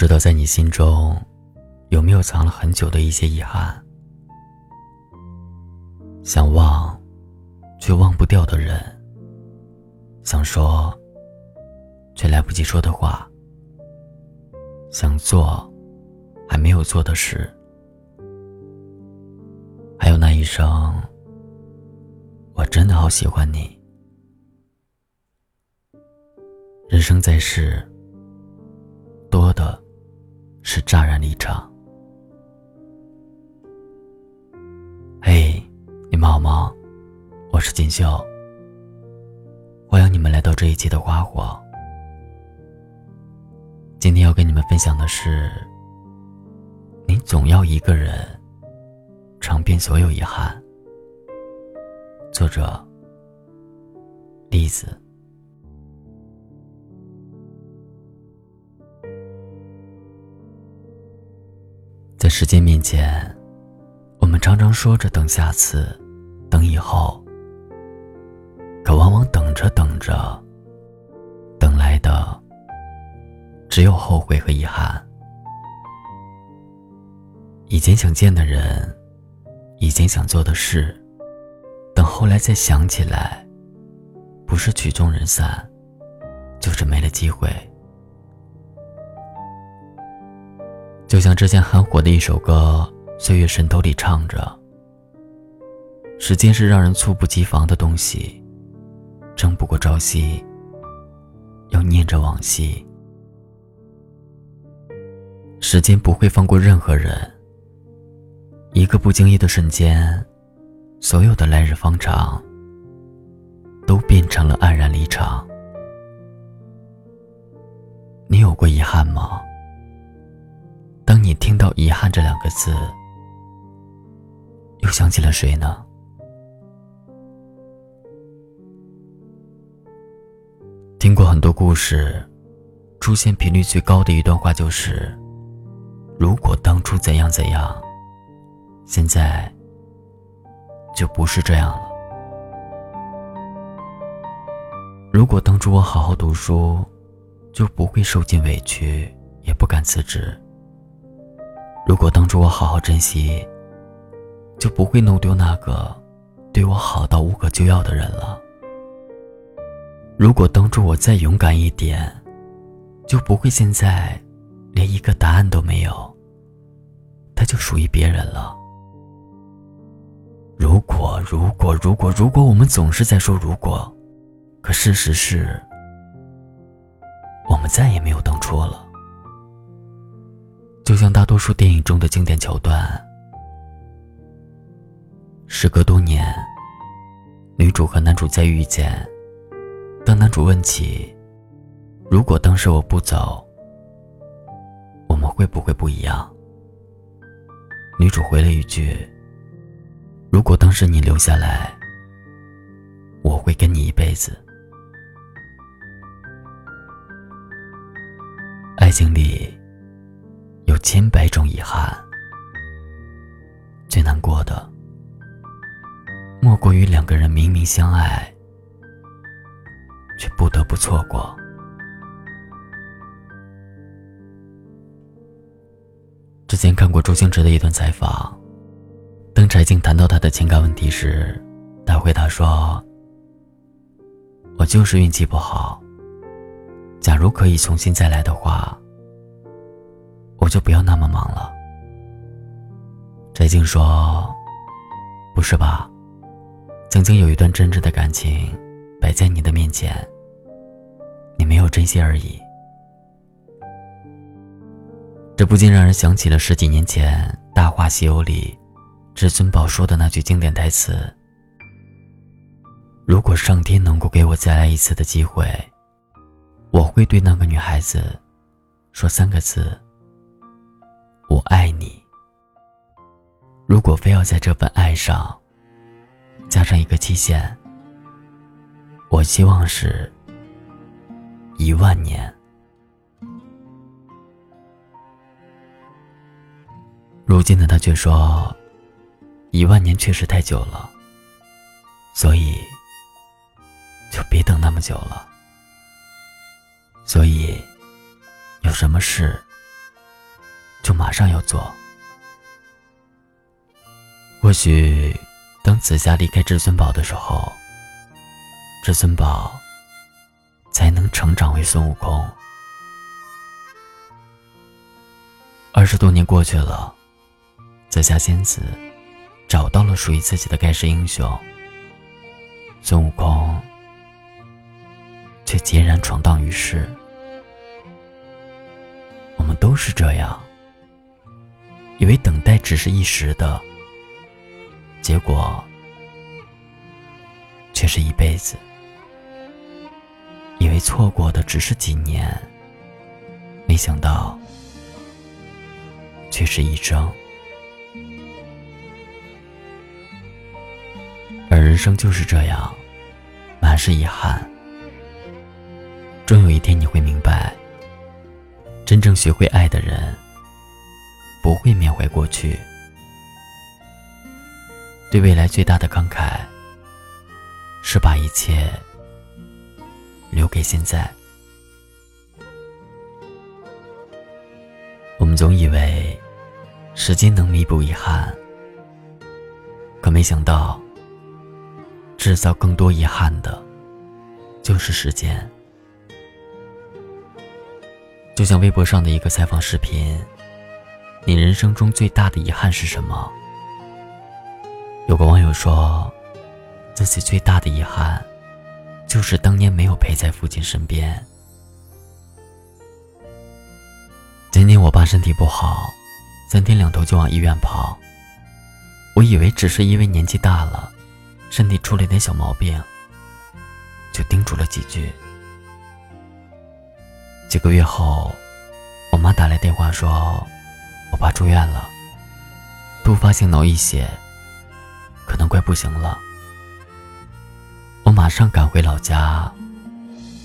不知道在你心中，有没有藏了很久的一些遗憾？想忘，却忘不掉的人；想说，却来不及说的话；想做，还没有做的事；还有那一声“我真的好喜欢你”。人生在世，是乍然离场。嘿，你们好吗？我是锦绣。欢迎你们来到这一期的花火。今天要跟你们分享的是：你总要一个人尝遍所有遗憾。作者：栗子。时间面前，我们常常说着等下次，等以后。可往往等着等着，等来的只有后悔和遗憾。以前想见的人，以前想做的事，等后来再想起来，不是曲终人散，就是没了机会。就像之前很火的一首歌《岁月神偷》里唱着：“时间是让人猝不及防的东西，争不过朝夕，要念着往昔。时间不会放过任何人，一个不经意的瞬间，所有的来日方长，都变成了黯然离场。你有过遗憾吗？”当你听到“遗憾”这两个字，又想起了谁呢？听过很多故事，出现频率最高的一段话就是：“如果当初怎样怎样，现在就不是这样了。如果当初我好好读书，就不会受尽委屈，也不敢辞职。”如果当初我好好珍惜，就不会弄丢那个对我好到无可救药的人了。如果当初我再勇敢一点，就不会现在连一个答案都没有。他就属于别人了。如果如果如果如果我们总是在说如果，可事实是，我们再也没有当初了。就像大多数电影中的经典桥段，时隔多年，女主和男主再遇见。当男主问起：“如果当时我不走，我们会不会不一样？”女主回了一句：“如果当时你留下来，我会跟你一辈子。”爱情里。千百种遗憾，最难过的，莫过于两个人明明相爱，却不得不错过。之前看过周星驰的一段采访，当柴静谈到他的情感问题时，他回答说：“我就是运气不好。假如可以重新再来的话。”我就不要那么忙了。翟静说：“不是吧？曾经有一段真挚的感情摆在你的面前，你没有珍惜而已。”这不禁让人想起了十几年前《大话西游》里，至尊宝说的那句经典台词：“如果上天能够给我再来一次的机会，我会对那个女孩子说三个字。”爱你。如果非要在这份爱上加上一个期限，我希望是一万年。如今的他却说，一万年确实太久了，所以就别等那么久了。所以，有什么事？就马上要做。或许，当紫霞离开至尊宝的时候，至尊宝才能成长为孙悟空。二十多年过去了，紫霞仙子找到了属于自己的盖世英雄，孙悟空却孑然闯荡于世。我们都是这样，以为等待只是一时的，结果却是一辈子；以为错过的只是几年，没想到。却是一生，而人生就是这样，满是遗憾。终有一天你会明白，真正学会爱的人，不会缅怀过去，对未来最大的慷慨，是把一切留给现在。我们总以为时间能弥补遗憾，可没想到，制造更多遗憾的，就是时间。就像微博上的一个采访视频：“你人生中最大的遗憾是什么？”有个网友说：“自己最大的遗憾，就是当年没有陪在父亲身边。”今年我爸身体不好，三天两头就往医院跑。我以为只是因为年纪大了，身体出了点小毛病，就叮嘱了几句。几个月后，我妈打来电话说，我爸住院了，突发性脑溢血，可能快不行了。我马上赶回老家，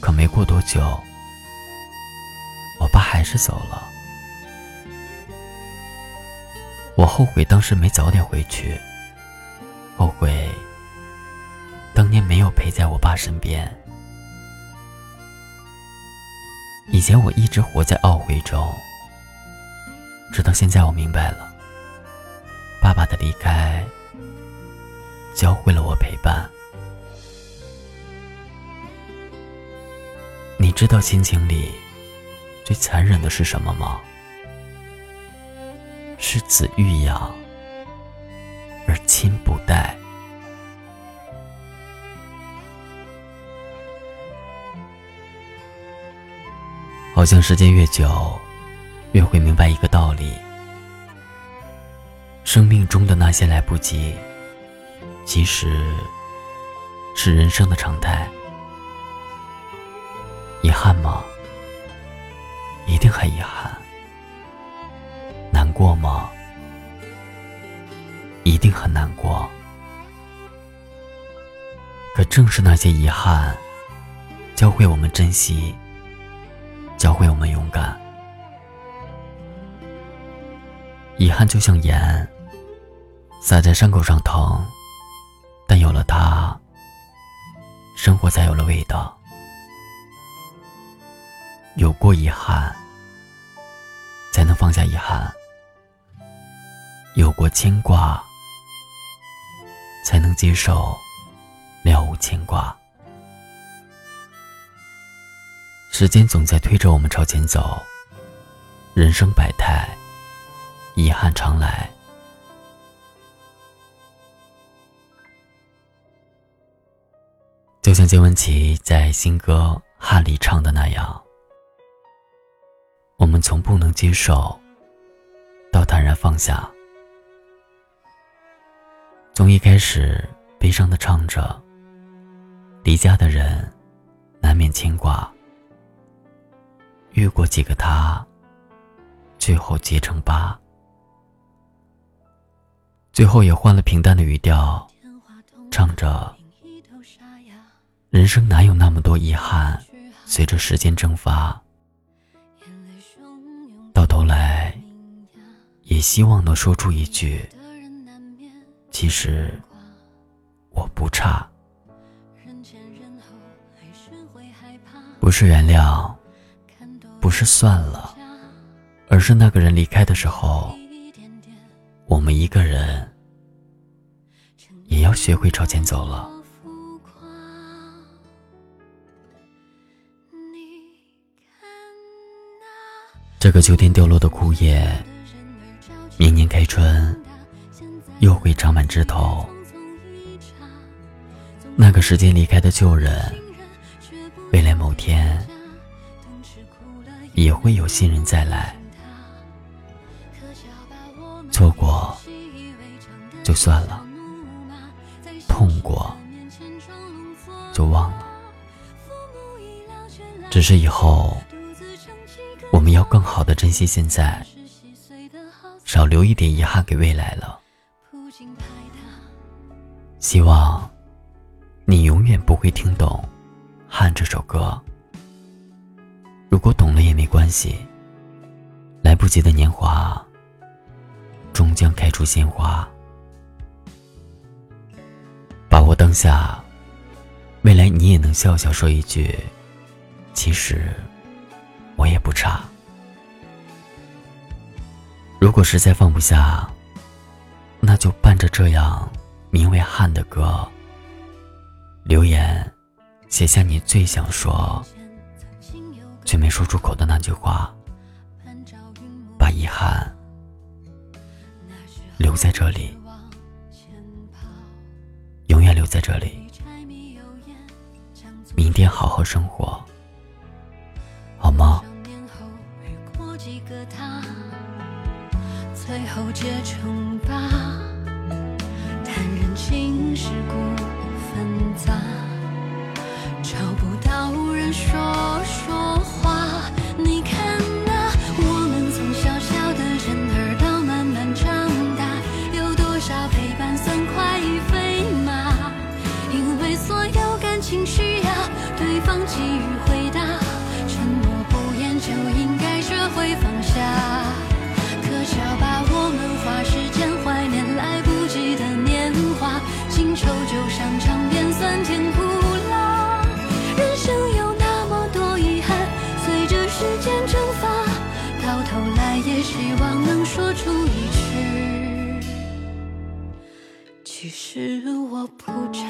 可没过多久，我爸还是走了。我后悔当时没早点回去，后悔当年没有陪在我爸身边。以前我一直活在懊悔中，直到现在我明白了，爸爸的离开教会了我陪伴。你知道亲情里最残忍的是什么吗？是子欲养而亲不待，好像时间越久，越会明白一个道理：生命中的那些来不及，其实是人生的常态。遗憾吗？一定很遗憾。难过吗？一定很难过。可正是那些遗憾，教会我们珍惜，教会我们勇敢。遗憾就像盐，撒在伤口上疼，但有了它，生活才有了味道。有过遗憾，才能放下遗憾。有过牵挂，才能接受了无牵挂。时间总在推着我们朝前走，人生百态，遗憾常来。就像金玟岐在新歌《哈》里唱的那样，我们从不能接受，到坦然放下。从一开始悲伤的唱着，离家的人难免牵挂，遇过几个他，最后结成疤，最后也换了平淡的语调，唱着，人生哪有那么多遗憾，随着时间蒸发，到头来，也希望能说出一句。其实我不差，不是原谅，不是算了，而是那个人离开的时候，我们一个人也要学会朝前走了。这个秋天掉落的枯叶，明年开春又会长满枝头。那个时间离开的旧人，未来某天也会有新人再来。错过就算了，痛过就忘了。只是以后我们要更好的珍惜现在，少留一点遗憾给未来了。希望你永远不会听懂《汉》这首歌。如果懂了也没关系，来不及的年华。终将开出鲜花，把握当下，未来你也能笑笑说一句：“其实我也不差。”如果实在放不下，那就伴着这样名为“汉”的歌，留言写下你最想说却没说出口的那句话，把遗憾。留在这里，永远留在这里。明天好好生活，好吗？最后结成疤，但人情世故纷杂，找不到人说说我不差。